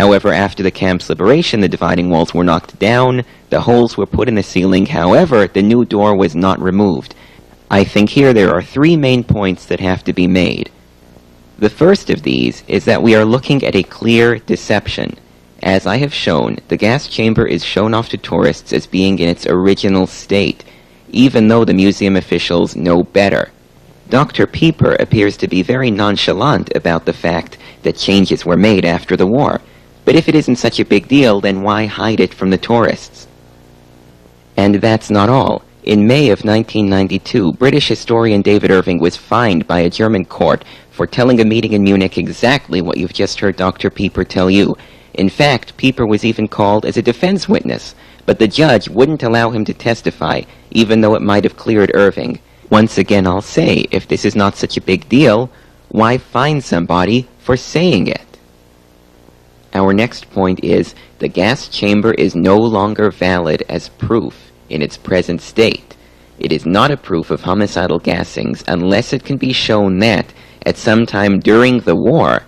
However, after the camp's liberation, the dividing walls were knocked down, the holes were put in the ceiling, however, the new door was not removed. I think here there are three main points that have to be made. The first of these is that we are looking at a clear deception. As I have shown, the gas chamber is shown off to tourists as being in its original state, even though the museum officials know better. Dr. Piper appears to be very nonchalant about the fact that changes were made after the war. But if it isn't such a big deal, then why hide it from the tourists? And that's not all. In May of 1992, British historian David Irving was fined by a German court for telling a meeting in Munich exactly what you've just heard Dr. Piper tell you. In fact, Piper was even called as a defense witness, but the judge wouldn't allow him to testify, even though it might have cleared Irving. Once again, I'll say, if this is not such a big deal, why fine somebody for saying it? Our next point is the gas chamber is no longer valid as proof in its present state. It is not a proof of homicidal gassings unless it can be shown that, at some time during the war,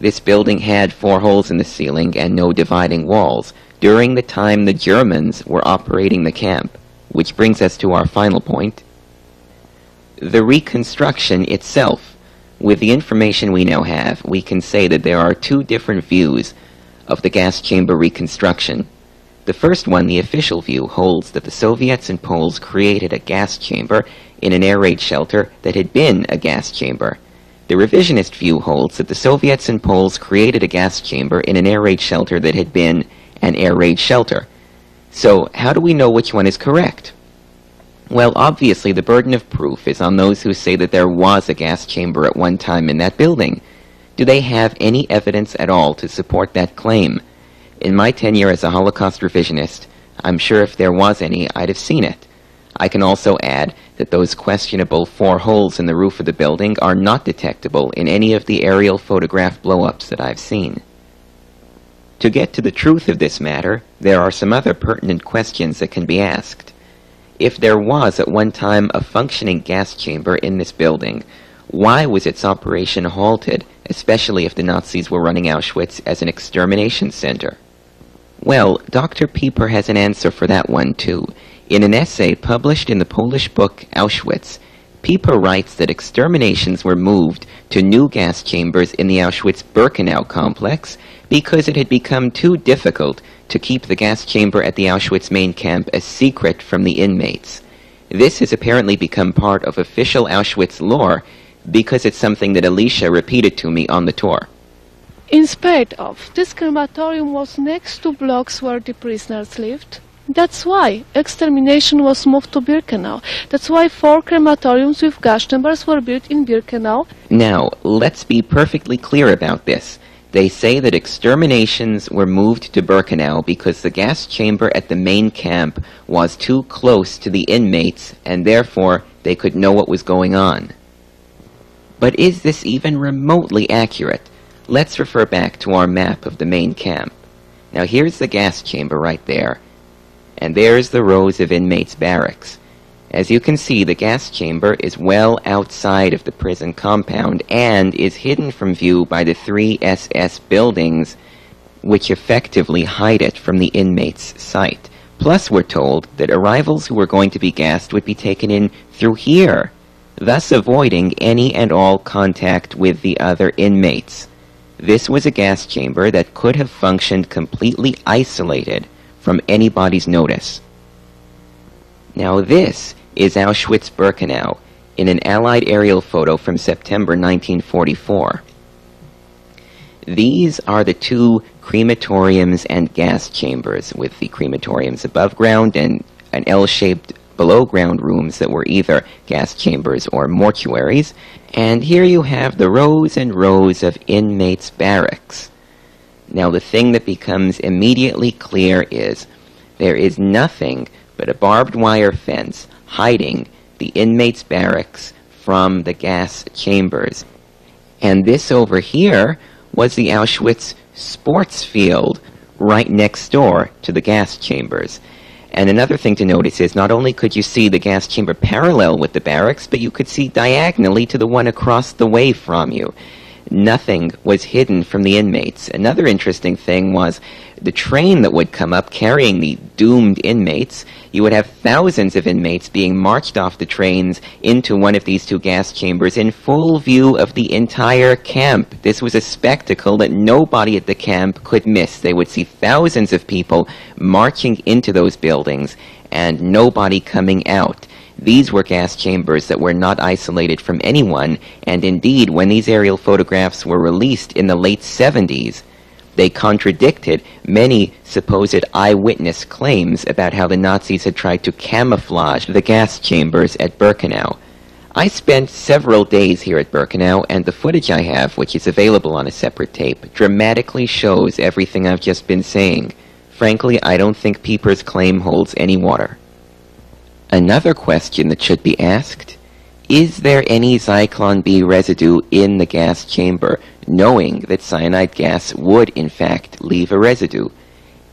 this building had four holes in the ceiling and no dividing walls during the time the Germans were operating the camp. Which brings us to our final point. The reconstruction itself. With the information we now have, we can say that there are two different views of the gas chamber reconstruction. The first one, the official view, holds that the Soviets and Poles created a gas chamber in an air raid shelter that had been a gas chamber. The revisionist view holds that the Soviets and Poles created a gas chamber in an air raid shelter that had been an air raid shelter. So, how do we know which one is correct? Well, obviously, the burden of proof is on those who say that there was a gas chamber at one time in that building. Do they have any evidence at all to support that claim? In my tenure as a Holocaust revisionist, I'm sure if there was any, I'd have seen it. I can also add that those questionable four holes in the roof of the building are not detectable in any of the aerial photograph blow-ups that I've seen. To get to the truth of this matter, there are some other pertinent questions that can be asked. If there was at one time a functioning gas chamber in this building, why was its operation halted, especially if the Nazis were running Auschwitz as an extermination center? Well, Dr. Piper has an answer for that one, too. In an essay published in the Polish book Auschwitz, Piper writes that exterminations were moved to new gas chambers in the Auschwitz-Birkenau complex because it had become too difficult to keep the gas chamber at the Auschwitz main camp a secret from the inmates. This has apparently become part of official Auschwitz lore because it's something that Alicia repeated to me on the tour. In spite of, this crematorium was next to blocks where the prisoners lived. That's why extermination was moved to Birkenau. That's why four crematoriums with gas chambers were built in Birkenau. Now, let's be perfectly clear about this. They say that exterminations were moved to Birkenau because the gas chamber at the main camp was too close to the inmates and therefore they could know what was going on. But is this even remotely accurate? Let's refer back to our map of the main camp. Now here's the gas chamber right there and there's the rows of inmates' barracks. As you can see, the gas chamber is well outside of the prison compound and is hidden from view by the three SS buildings, which effectively hide it from the inmates' sight. Plus, we're told that arrivals who were going to be gassed would be taken in through here, thus avoiding any and all contact with the other inmates. This was a gas chamber that could have functioned completely isolated from anybody's notice. Now this is Auschwitz-Birkenau in an Allied aerial photo from September 1944. These are the two crematoriums and gas chambers, with the crematoriums above ground and an L-shaped below ground rooms that were either gas chambers or mortuaries. And here you have the rows and rows of inmates' barracks. Now, the thing that becomes immediately clear is there is nothing but a barbed wire fence hiding the inmates' barracks from the gas chambers. And this over here was the Auschwitz sports field right next door to the gas chambers. And another thing to notice is not only could you see the gas chamber parallel with the barracks, but you could see diagonally to the one across the way from you. Nothing was hidden from the inmates. Another interesting thing was the train that would come up carrying the doomed inmates. You would have thousands of inmates being marched off the trains into one of these two gas chambers in full view of the entire camp. This was a spectacle that nobody at the camp could miss. They would see thousands of people marching into those buildings and nobody coming out. These were gas chambers that were not isolated from anyone, and indeed, when these aerial photographs were released in the late 70s, they contradicted many supposed eyewitness claims about how the Nazis had tried to camouflage the gas chambers at Birkenau. I spent several days here at Birkenau, and the footage I have, which is available on a separate tape, dramatically shows everything I've just been saying. Frankly, I don't think Piper's claim holds any water. Another question that should be asked, is there any Zyklon B residue in the gas chamber, knowing that cyanide gas would in fact leave a residue?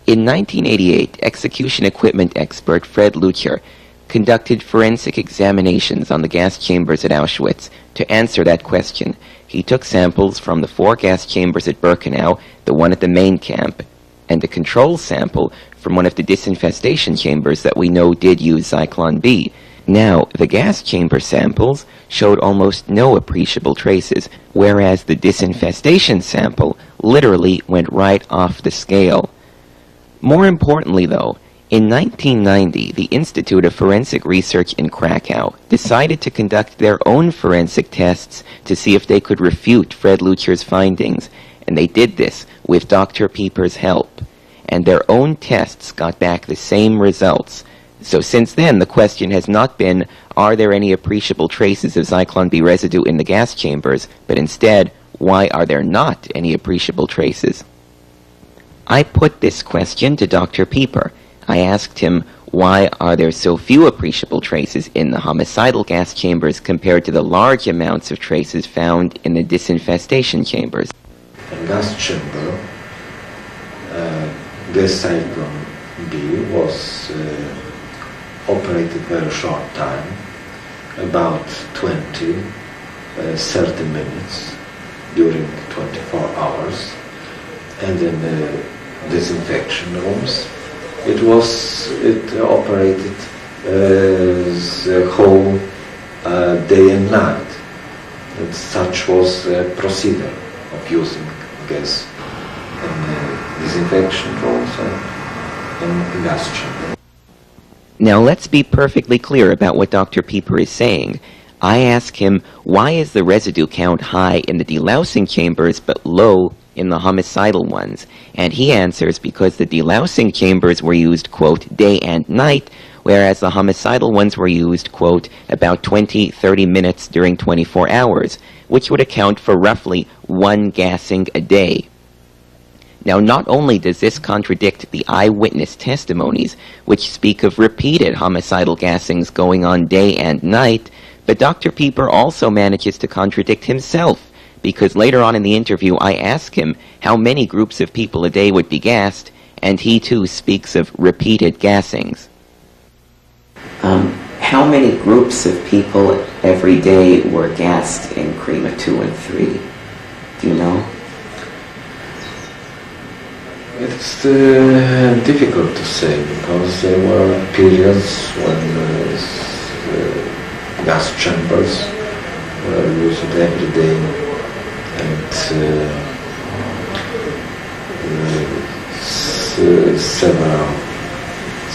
In 1988, execution equipment expert Fred Leuchter conducted forensic examinations on the gas chambers at Auschwitz to answer that question. He took samples from the four gas chambers at Birkenau, the one at the main camp, and a control sample from one of the disinfestation chambers that we know did use Zyklon B. Now, the gas chamber samples showed almost no appreciable traces, whereas the disinfestation sample literally went right off the scale. More importantly, though, in 1990, the Institute of Forensic Research in Krakow decided to conduct their own forensic tests to see if they could refute Fred Leuchter's findings, and they did this with Dr. Piper's help and their own tests got back the same results. So since then, the question has not been, are there any appreciable traces of Zyklon B residue in the gas chambers, but instead, why are there not any appreciable traces? I put this question to Dr. Piper. I asked him, why are there so few appreciable traces in the homicidal gas chambers compared to the large amounts of traces found in the disinfestation chambers? gas chamber uh, gas Zyklon B was uh, operated very short time, about 20, uh, 30 minutes during 24 hours, and in the disinfection rooms, it was it operated uh, the whole uh, day and night. And such was the procedure of using gas in disinfection also in gas. Now let's be perfectly clear about what Dr. Piper is saying. I ask him, why is the residue count high in the delousing chambers but low in the homicidal ones? And he answers because the delousing chambers were used, quote, day and night, whereas the homicidal ones were used, quote, about 20, 30 minutes during 24 hours, which would account for roughly one gassing a day. Now, not only does this contradict the eyewitness testimonies, which speak of repeated homicidal gassings going on day and night, but Dr. Piper also manages to contradict himself, because later on in the interview I ask him how many groups of people a day would be gassed, and he too speaks of repeated gassings. Um, how many groups of people every day were gassed in Krema 2 and 3? Do you know? It's uh, difficult to say because there were periods when uh, uh, gas chambers were used every day and several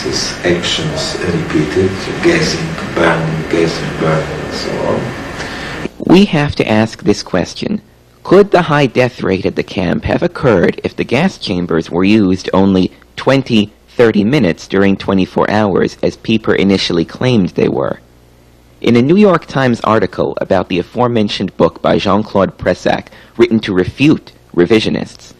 these actions repeated, gassing, burning, gassing, burning, and so on. We have to ask this question. Could the high death rate at the camp have occurred if the gas chambers were used only 20, 30 minutes during 24 hours, as Piper initially claimed they were? In a New York Times article about the aforementioned book by Jean-Claude Pressac, written to refute revisionists,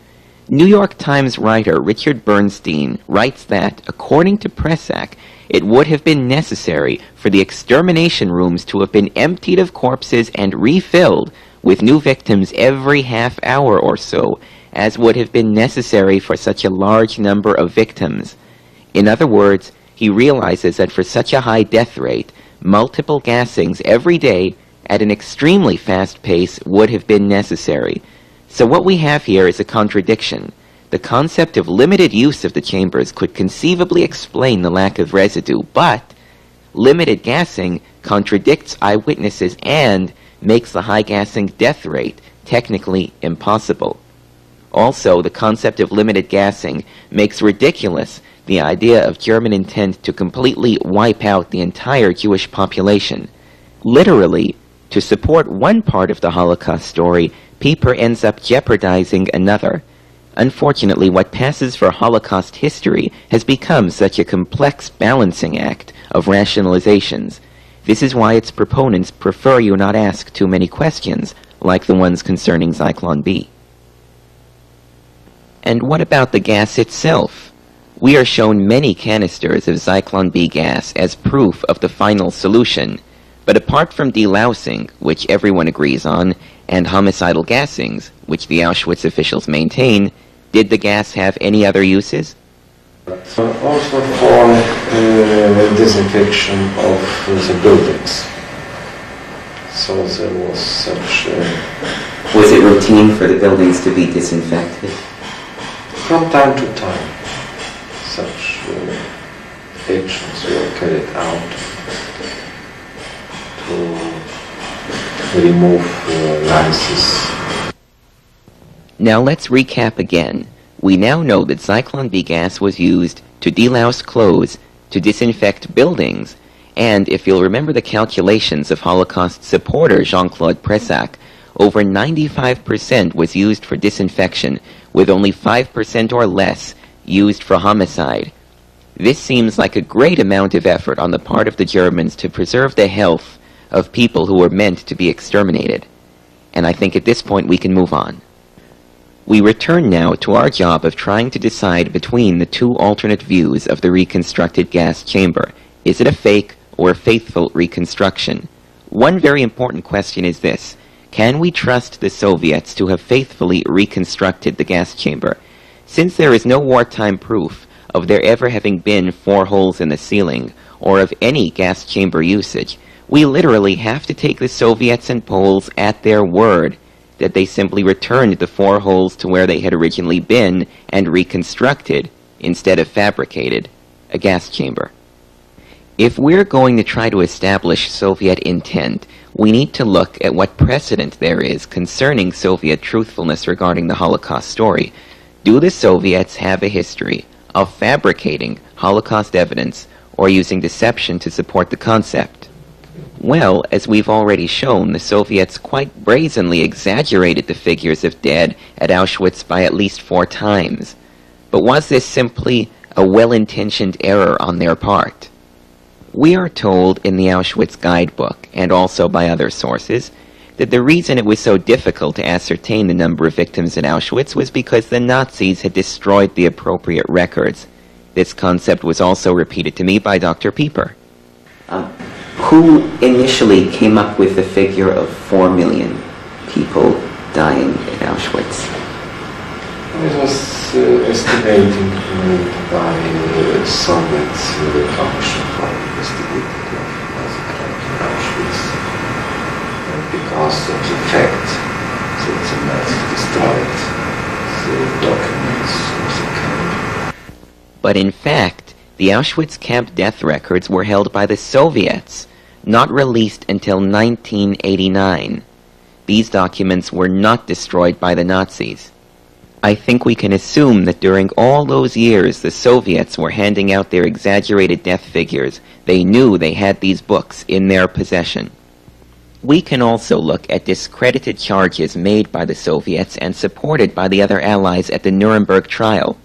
New York Times writer Richard Bernstein writes that, according to Pressac, it would have been necessary for the extermination rooms to have been emptied of corpses and refilled with new victims every half hour or so, as would have been necessary for such a large number of victims. In other words, he realizes that for such a high death rate, multiple gassings every day at an extremely fast pace would have been necessary. So what we have here is a contradiction. The concept of limited use of the chambers could conceivably explain the lack of residue, but limited gassing contradicts eyewitnesses and makes the high gassing death rate technically impossible. Also, the concept of limited gassing makes ridiculous the idea of German intent to completely wipe out the entire Jewish population. Literally, to support one part of the Holocaust story, Piper ends up jeopardizing another. Unfortunately, what passes for Holocaust history has become such a complex balancing act of rationalizations. This is why its proponents prefer you not ask too many questions, like the ones concerning Zyklon B. And what about the gas itself? We are shown many canisters of Zyklon B gas as proof of the final solution, but apart from delousing, which everyone agrees on, and homicidal gassings, which the Auschwitz officials maintain, did the gas have any other uses? So also for uh, disinfection of the buildings. So there was such. Uh, Was it routine for the buildings to be disinfected? from time to time, such uh, actions were carried out to remove uh, lices. Now let's recap again. We now know that Zyklon B gas was used to delouse clothes, to disinfect buildings, and if you'll remember the calculations of Holocaust supporter Jean-Claude Pressac, over 95% was used for disinfection, with only 5% or less used for homicide. This seems like a great amount of effort on the part of the Germans to preserve the health of people who were meant to be exterminated. And I think at this point we can move on. We return now to our job of trying to decide between the two alternate views of the reconstructed gas chamber. Is it a fake or a faithful reconstruction? One very important question is this. Can we trust the Soviets to have faithfully reconstructed the gas chamber? Since there is no wartime proof of there ever having been four holes in the ceiling, or of any gas chamber usage, we literally have to take the Soviets and Poles at their word that they simply returned the four holes to where they had originally been and reconstructed, instead of fabricated, a gas chamber. If we're going to try to establish Soviet intent, we need to look at what precedent there is concerning Soviet truthfulness regarding the Holocaust story. Do the Soviets have a history of fabricating Holocaust evidence or using deception to support the concept? Well, as we've already shown, the Soviets quite brazenly exaggerated the figures of dead at Auschwitz by at least four times. But was this simply a well-intentioned error on their part? We are told in the Auschwitz guidebook, and also by other sources, that the reason it was so difficult to ascertain the number of victims at Auschwitz was because the Nazis had destroyed the appropriate records. This concept was also repeated to me by Dr. Piper. Um, who initially came up with the figure of 4 million people dying in Auschwitz? It was uh, estimating made by uh, Soviet uh, Commission for Investigating of Massacre in Auschwitz. And because of the fact that the Nazis destroyed the documents of the camp. But in fact, the Auschwitz camp death records were held by the Soviets, not released until 1989. These documents were not destroyed by the Nazis. I think we can assume that during all those years the Soviets were handing out their exaggerated death figures. They knew they had these books in their possession. We can also look at discredited charges made by the Soviets and supported by the other Allies at the Nuremberg trial.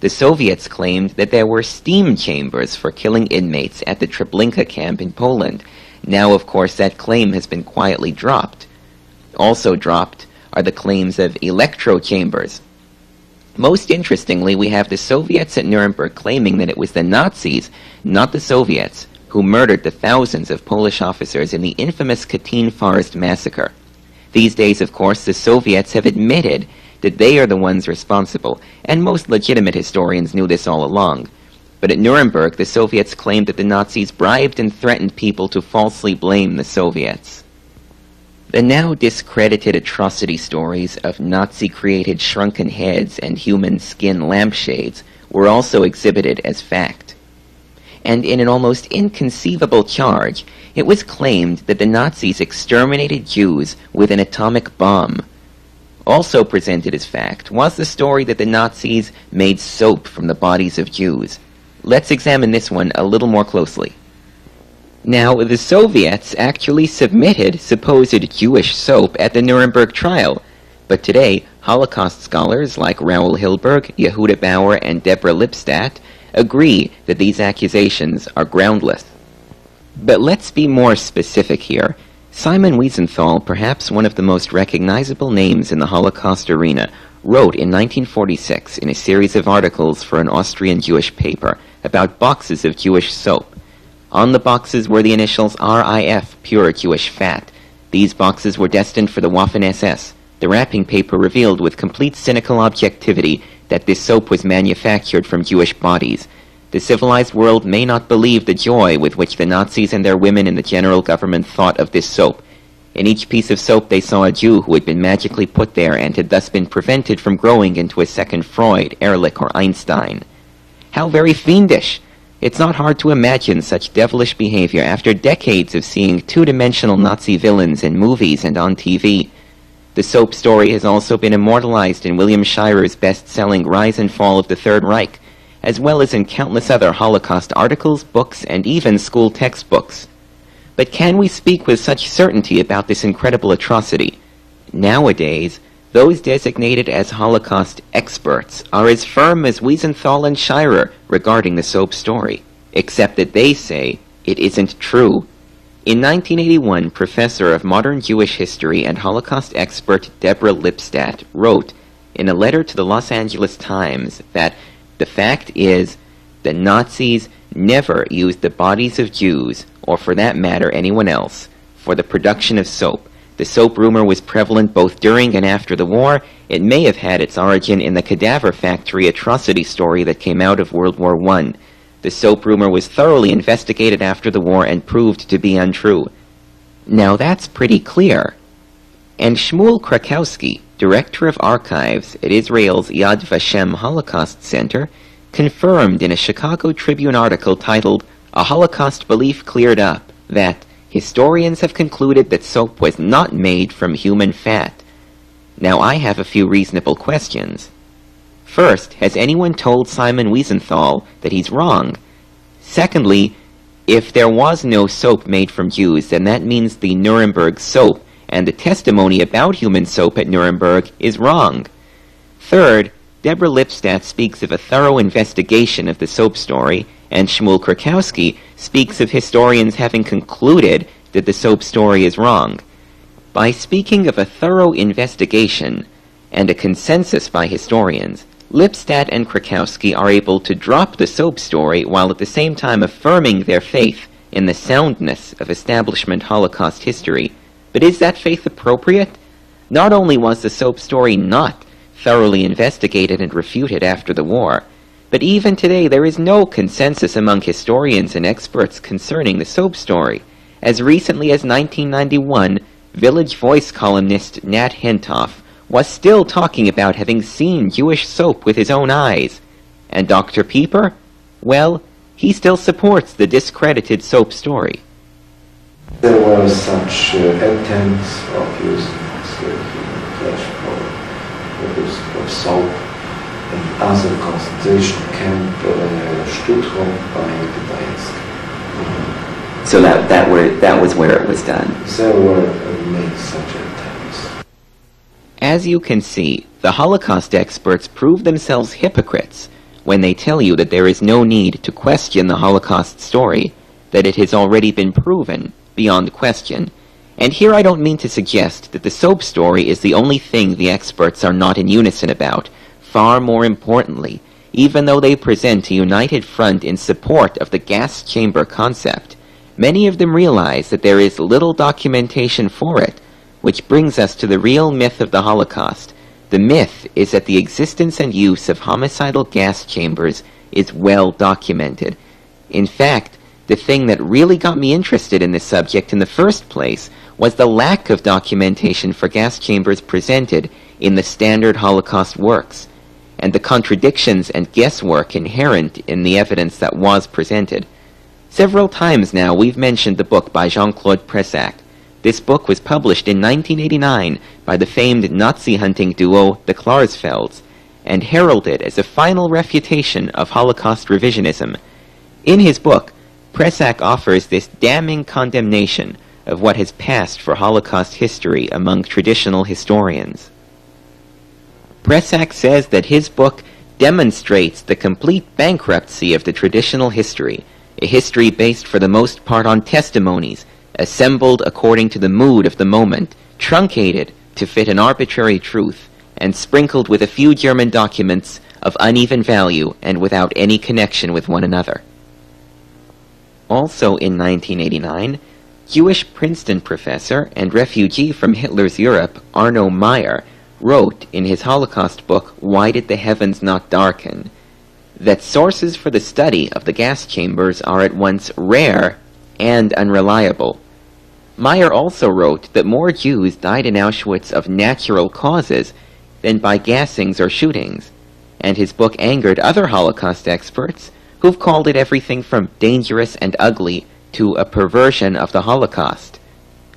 The Soviets claimed that there were steam chambers for killing inmates at the Treblinka camp in Poland. Now, of course, that claim has been quietly dropped. Also dropped are the claims of electro chambers. Most interestingly, we have the Soviets at Nuremberg claiming that it was the Nazis, not the Soviets, who murdered the thousands of Polish officers in the infamous Katyn Forest massacre. These days, of course, the Soviets have admitted that they are the ones responsible, and most legitimate historians knew this all along. But at Nuremberg, the Soviets claimed that the Nazis bribed and threatened people to falsely blame the Soviets. The now discredited atrocity stories of Nazi-created shrunken heads and human skin lampshades were also exhibited as fact. And in an almost inconceivable charge, it was claimed that the Nazis exterminated Jews with an atomic bomb. Also presented as fact was the story that the Nazis made soap from the bodies of Jews. Let's examine this one a little more closely. Now, the Soviets actually submitted supposed Jewish soap at the Nuremberg trial, but today, Holocaust scholars like Raul Hilberg, Yehuda Bauer, and Deborah Lipstadt agree that these accusations are groundless. But let's be more specific here. Simon Wiesenthal, perhaps one of the most recognizable names in the Holocaust arena, wrote in 1946 in a series of articles for an Austrian Jewish paper about boxes of Jewish soap. On the boxes were the initials RIF, pure Jewish fat. These boxes were destined for the Waffen SS. The wrapping paper revealed with complete cynical objectivity that this soap was manufactured from Jewish bodies. The civilized world may not believe the joy with which the Nazis and their women in the general government thought of this soap. In each piece of soap they saw a Jew who had been magically put there and had thus been prevented from growing into a second Freud, Ehrlich, or Einstein. How very fiendish! It's not hard to imagine such devilish behavior after decades of seeing two-dimensional Nazi villains in movies and on TV. The soap story has also been immortalized in William Shirer's best-selling Rise and Fall of the Third Reich, as well as in countless other Holocaust articles, books, and even school textbooks. But can we speak with such certainty about this incredible atrocity? Nowadays, those designated as Holocaust experts are as firm as Wiesenthal and Shirer regarding the soap story, except that they say it isn't true. In 1981, professor of modern Jewish history and Holocaust expert Deborah Lipstadt wrote in a letter to the Los Angeles Times that the fact is the Nazis never used the bodies of Jews, or for that matter anyone else, for the production of soap. The soap rumor was prevalent both during and after the war. It may have had its origin in the cadaver factory atrocity story that came out of World War I. The soap rumor was thoroughly investigated after the war and proved to be untrue. Now that's pretty clear. And Shmuel Krakowski, director of archives at Israel's Yad Vashem Holocaust Center, confirmed in a Chicago Tribune article titled A Holocaust Belief Cleared Up that historians have concluded that soap was not made from human fat. Now I have a few reasonable questions. First, has anyone told Simon Wiesenthal that he's wrong? Secondly, if there was no soap made from Jews, then that means the Nuremberg soap and the testimony about human soap at Nuremberg is wrong. Third, Deborah Lipstadt speaks of a thorough investigation of the soap story, and Shmuel Krakowski speaks of historians having concluded that the soap story is wrong. By speaking of a thorough investigation and a consensus by historians, Lipstadt and Krakowski are able to drop the soap story while at the same time affirming their faith in the soundness of establishment Holocaust history. But is that faith appropriate? Not only was the soap story not thoroughly investigated and refuted after the war, but even today there is no consensus among historians and experts concerning the soap story. As recently as 1991, Village Voice columnist Nat Hentoff was still talking about having seen Jewish soap with his own eyes. And Dr. Piper? Well, he still supports the discredited soap story. There were such uh, attempts of using human flesh for purpose of soap and other concentration camp uh, Stutthof by Gdańsk. So that, that, were, that was where it was done. There were many such attempts. As you can see, the Holocaust experts prove themselves hypocrites when they tell you that there is no need to question the Holocaust story, that it has already been proven beyond question. And here I don't mean to suggest that the soap story is the only thing the experts are not in unison about. Far more importantly, even though they present a united front in support of the gas chamber concept, many of them realize that there is little documentation for it, which brings us to the real myth of the Holocaust. The myth is that the existence and use of homicidal gas chambers is well documented. In fact, the thing that really got me interested in this subject in the first place was the lack of documentation for gas chambers presented in the standard Holocaust works, and the contradictions and guesswork inherent in the evidence that was presented. Several times now we've mentioned the book by Jean-Claude Pressac. This book was published in 1989 by the famed Nazi hunting duo the Klarsfelds, and heralded as a final refutation of Holocaust revisionism. In his book, Pressac offers this damning condemnation of what has passed for Holocaust history among traditional historians. Pressac says that his book demonstrates the complete bankruptcy of the traditional history, a history based for the most part on testimonies, assembled according to the mood of the moment, truncated to fit an arbitrary truth, and sprinkled with a few German documents of uneven value and without any connection with one another. Also in 1989, Jewish Princeton professor and refugee from Hitler's Europe, Arno Mayer, wrote in his Holocaust book, Why Did the Heavens Not Darken? that sources for the study of the gas chambers are at once rare and unreliable. Mayer also wrote that more Jews died in Auschwitz of natural causes than by gassings or shootings, and his book angered other Holocaust experts who've called it everything from dangerous and ugly to a perversion of the Holocaust.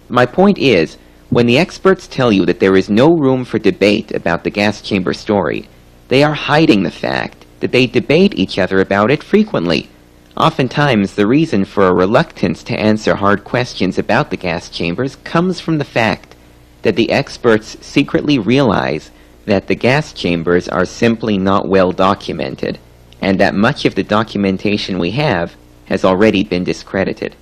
My point is, when the experts tell you that there is no room for debate about the gas chamber story, they are hiding the fact that they debate each other about it frequently. Oftentimes, the reason for a reluctance to answer hard questions about the gas chambers comes from the fact that the experts secretly realize that the gas chambers are simply not well documented, and that much of the documentation we have has already been discredited.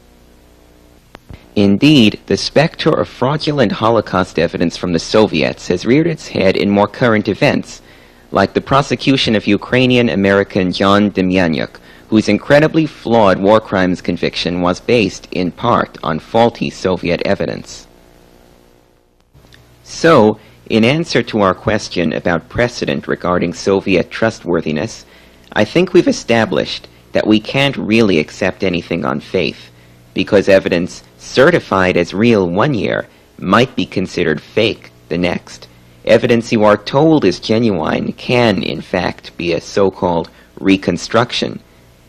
Indeed, the specter of fraudulent Holocaust evidence from the Soviets has reared its head in more current events, like the prosecution of Ukrainian-American John Demjanjuk, whose incredibly flawed war crimes conviction was based, in part, on faulty Soviet evidence. So, in answer to our question about precedent regarding Soviet trustworthiness, I think we've established that we can't really accept anything on faith, because evidence certified as real one year might be considered fake the next. Evidence you are told is genuine can, in fact, be a so-called reconstruction.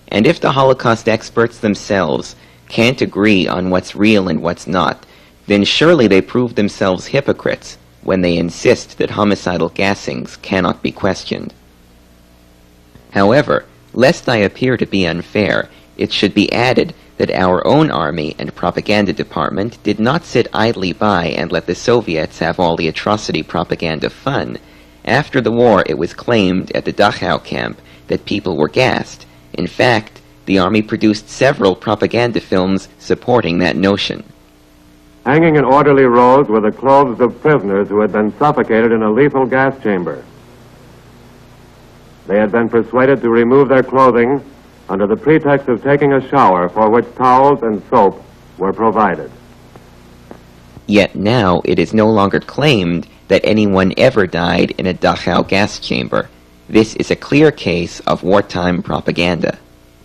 And if the Holocaust experts themselves can't agree on what's real and what's not, then surely they prove themselves hypocrites when they insist that homicidal gassings cannot be questioned. However, lest I appear to be unfair, it should be added that our own army and propaganda department did not sit idly by and let the Soviets have all the atrocity propaganda fun. After the war, it was claimed at the Dachau camp that people were gassed. In fact, the army produced several propaganda films supporting that notion. Hanging in orderly rows were the clothes of prisoners who had been suffocated in a lethal gas chamber. They had been persuaded to remove their clothing under the pretext of taking a shower for which towels and soap were provided. Yet now it is no longer claimed that anyone ever died in a Dachau gas chamber. This is a clear case of wartime propaganda.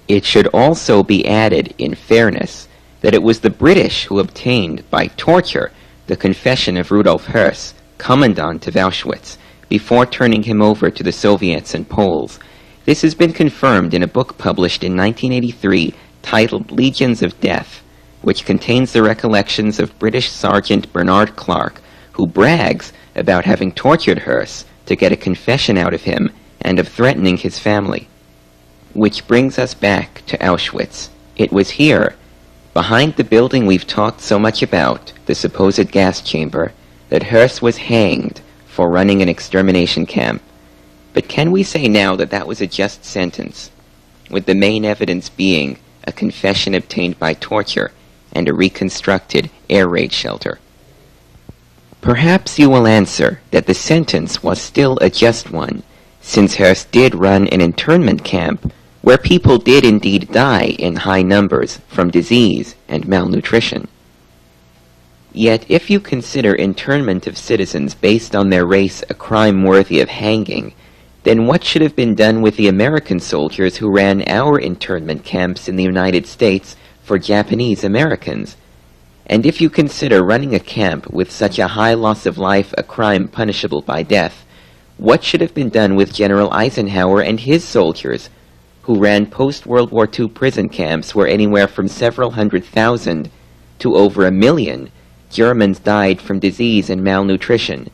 It should also be added, in fairness, that it was the British who obtained, by torture, the confession of Rudolf Höss, commandant of Auschwitz, before turning him over to the Soviets and Poles. This has been confirmed in a book published in 1983 titled Legions of Death, which contains the recollections of British Sergeant Bernard Clarke, who brags about having tortured Höss to get a confession out of him and of threatening his family. Which brings us back to Auschwitz. It was here, behind the building we've talked so much about, the supposed gas chamber, that Höss was hanged for running an extermination camp. But can we say now that that was a just sentence, with the main evidence being a confession obtained by torture and a reconstructed air raid shelter? Perhaps you will answer that the sentence was still a just one, since Höss did run an internment camp where people did indeed die in high numbers from disease and malnutrition. Yet if you consider internment of citizens based on their race a crime worthy of hanging, then what should have been done with the American soldiers who ran our internment camps in the United States for Japanese Americans? And if you consider running a camp with such a high loss of life a crime punishable by death, what should have been done with General Eisenhower and his soldiers, who ran post-World War II prison camps where anywhere from several hundred thousand to over a million Germans died from disease and malnutrition,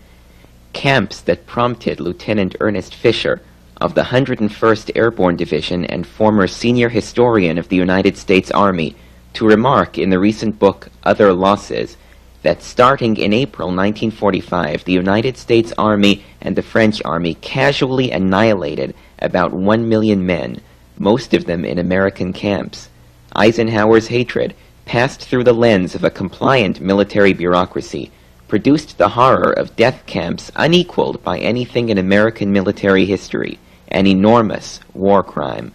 camps that prompted Lieutenant Ernest Fisher of the 101st Airborne Division and former senior historian of the United States Army to remark in the recent book Other Losses that starting in April 1945, the United States Army and the French Army casually annihilated about 1 million men, most of them in American camps. Eisenhower's hatred, passed through the lens of a compliant military bureaucracy, produced the horror of death camps unequaled by anything in American military history, an enormous war crime.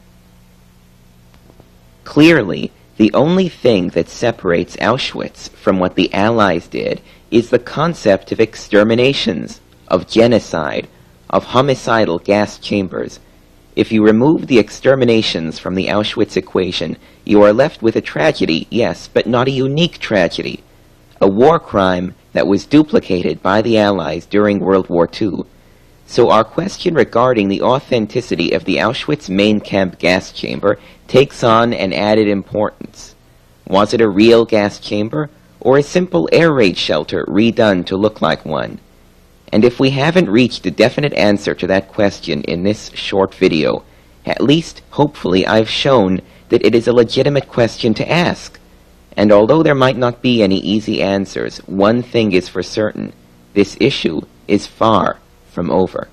Clearly, the only thing that separates Auschwitz from what the Allies did is the concept of exterminations, of genocide, of homicidal gas chambers. If you remove the exterminations from the Auschwitz equation, you are left with a tragedy, yes, but not a unique tragedy. A war crime that was duplicated by the Allies during World War II. So our question regarding the authenticity of the Auschwitz main camp gas chamber takes on an added importance. Was it a real gas chamber, or a simple air raid shelter redone to look like one? And if we haven't reached a definite answer to that question in this short video, at least, hopefully, I've shown that it is a legitimate question to ask. And although there might not be any easy answers, one thing is for certain. This issue is far from over.